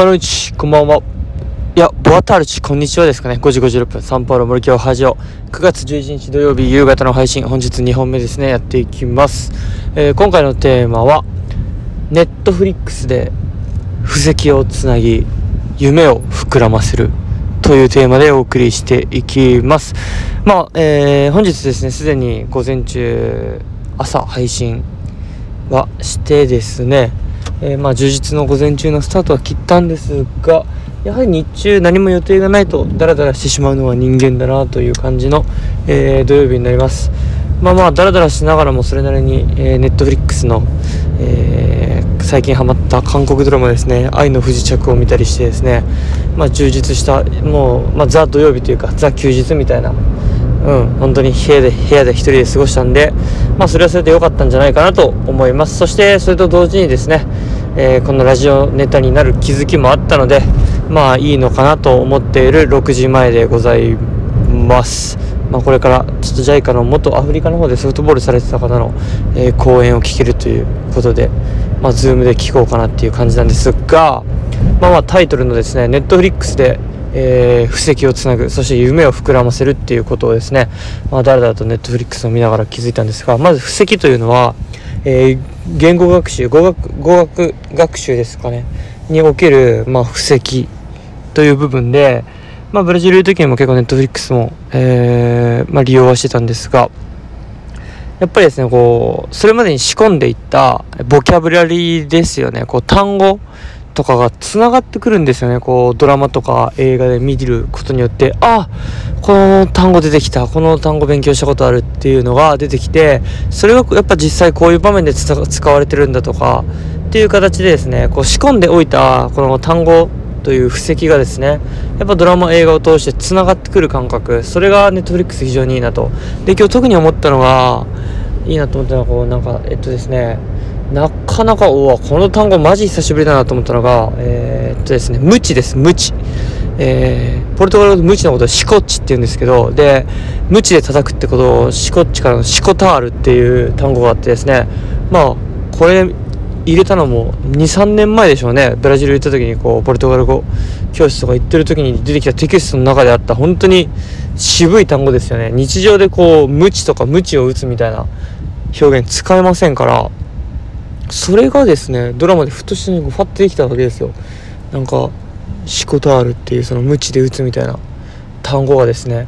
パロイチ、こんばんは。いや、ボアタルチ、こんにちはですかね。5時56分、サンパウロ森京ハジオ。9月11日土曜日夕方の配信、本日2本目ですね、やっていきます。えー、今回のテーマは、ネットフリックスで布石をつなぎ、夢を膨らませる。というテーマでお送りしていきます。まあ、えー、本日ですね、すでに午前中、朝配信はしてですね、えー、まあ充実の午前中のスタートは切ったんですがやはり日中何も予定がないとダラダラしてしまうのは人間だなという感じの、えー、土曜日になります。まあまあダラダラしながらもそれなりに、えー、ネットフリックスの、えー、最近ハマった韓国ドラマですね「愛の不時着」を見たりしてですね、まあ、充実したもう、まあ、ザ土曜日というかザ休日みたいな。うん本当に部屋で部屋で1人で過ごしたんでまあそれはそれで良かったんじゃないかなと思います。そしてそれと同時にですねえー、このラジオネタになる気づきもあったのでまあいいのかなと思っている6時前でございます。まあ、これからちょっと JICA の元アフリカの方でソフトボールされてた方の、えー、講演を聞けるということで、まあ、Zoom で聞こうかなっていう感じなんですが、まあ、まあタイトルのですね、ネットフリックスで、えー、布石をつなぐ、そして夢を膨らませるっていうことをですね、まあ、誰だとネットフリックスを見ながら気づいたんですが、まず布石というのは、えー、言語学習語学語学学習ですかねにおける、まあ、布石という部分で、まあ、ブラジルいる時にも結構ネットフリックスも、えーまあ、利用はしてたんですがやっぱりですねこうそれまでに仕込んでいったボキャブラリーですよね。こう単語とかがつながってくるんですよね。こうドラマとか映画で見ることによってあこの単語出てきた。この単語勉強したことあるっていうのが出てきてそれがやっぱ実際こういう場面で使われてるんだとかっていう形でですねこう仕込んでおいたこの単語という布石がですねやっぱドラマ映画を通してつながってくる感覚。それがネットフリックス非常にいいなと。で今日特に思ったのがいいなと思ったのはこうなんかえっとですねなかなかおわこの単語マジ久しぶりだなと思ったのがえー、っとですね無知です無知えー、ポルトガル語無知のことをシコッチって言うんですけどで無知で叩くってことをシコッチからのシコタールっていう単語があってですねまあこれ入れたのも23年前でしょうね。ブラジル行った時にこうポルトガル語教室とか行ってる時に出てきたテキストの中であった本当に渋い単語ですよね。日常でこう無知とか無知を打つみたいな表現使えませんからそれがですねドラマでふとしたにファッてできたわけですよ。なんかシコタールっていうその無知で打つみたいな単語がですね。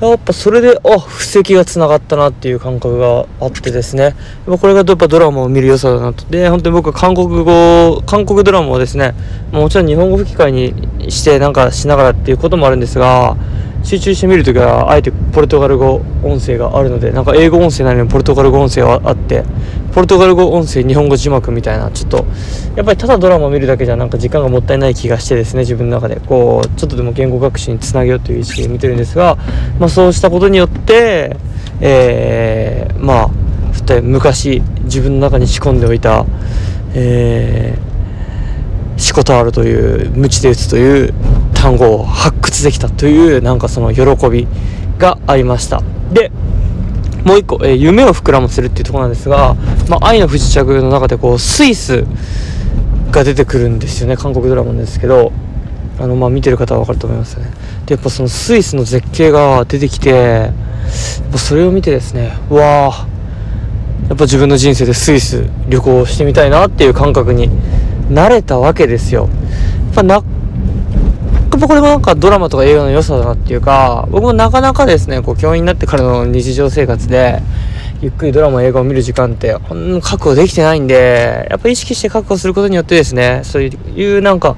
やっぱそれであ布石がつながったなっていう感覚があってですね。これがやっぱドラマを見る良さだなと。で本当に僕は韓国語韓国ドラマをですねもちろん日本語吹き替えにしてなんかしながらっていうこともあるんですが集中して見るときはあえてポルトガル語音声があるのでなんか英語音声なのにポルトガル語音声があってポルトガル語音声日本語字幕みたいなちょっとやっぱりただドラマを見るだけじゃなんか時間がもったいない気がしてですね自分の中で。こうちょっとでも言語学習につなげようという意識で見てるんですが、まあ、そうしたことによってえー、まあ昔自分の中に仕込んでおいたえー、シコタールという無知で打つという単語を発掘できたというなんかその喜びがありました。でもう一個、えー、夢を膨らませるっていうところなんですが、まあ、愛の不時着の中でこうスイスが出てくるんですよね。韓国ドラマですけどあのまあ見てる方は分かると思いますよね。でやっぱそのスイスの絶景が出てきてそれを見てですねわあやっぱ自分の人生でスイス旅行してみたいなっていう感覚になれたわけですよ。やっぱぱこれもなんかドラマとか映画の良さだなっていうか僕もなかなかですねこう教員になってからの日常生活でゆっくりドラマ映画を見る時間ってほん確保できてないんでやっぱ意識して確保することによってですねそういうなんか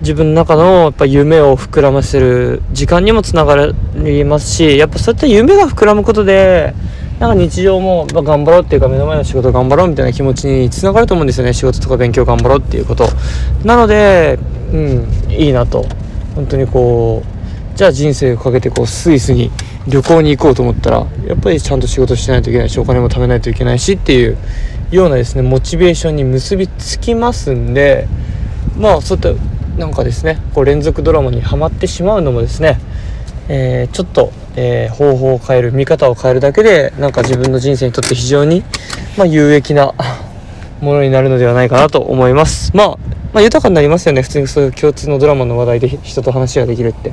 自分の中のやっぱ夢を膨らませる時間にもつながりますしやっぱそういった夢が膨らむことでなんか日常も頑張ろうっていうか目の前の仕事頑張ろうみたいな気持ちにつながると思うんですよね。仕事とか勉強頑張ろうっていうこと。なのでうんいいなと。本当にこうじゃあ人生をかけてこうスイスに旅行に行こうと思ったらやっぱりちゃんと仕事しないといけないしお金も貯めないといけないしっていうようなですねモチベーションに結びつきますんでまあそういったなんかですねこう連続ドラマにはまってしまうのもですね、えー、ちょっと、えー、方法を変える見方を変えるだけでなんか自分の人生にとって非常に、まあ、有益なものになるのではないかなと思います。まあまあ、豊かになりますよね。普通にそういう共通のドラマの話題で人と話ができるって。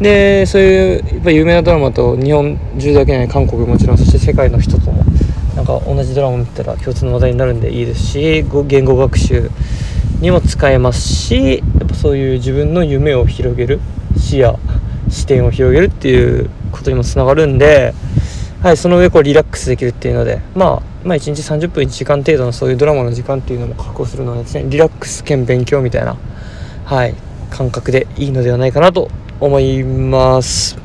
でそういうやっぱ有名なドラマと日本中だけじゃない韓国もちろんそして世界の人ともなんか同じドラマ見たら共通の話題になるんでいいですし言語学習にも使えますしやっぱそういう自分の夢を広げる視野視点を広げるっていうことにもつながるんで、はい、その上こうリラックスできるっていうので、まあ、まあ1日30分1時間程度のそういうドラマの時間っていうのも確保するのはですねリラックス兼勉強みたいな、はい、感覚でいいのではないかなと思います。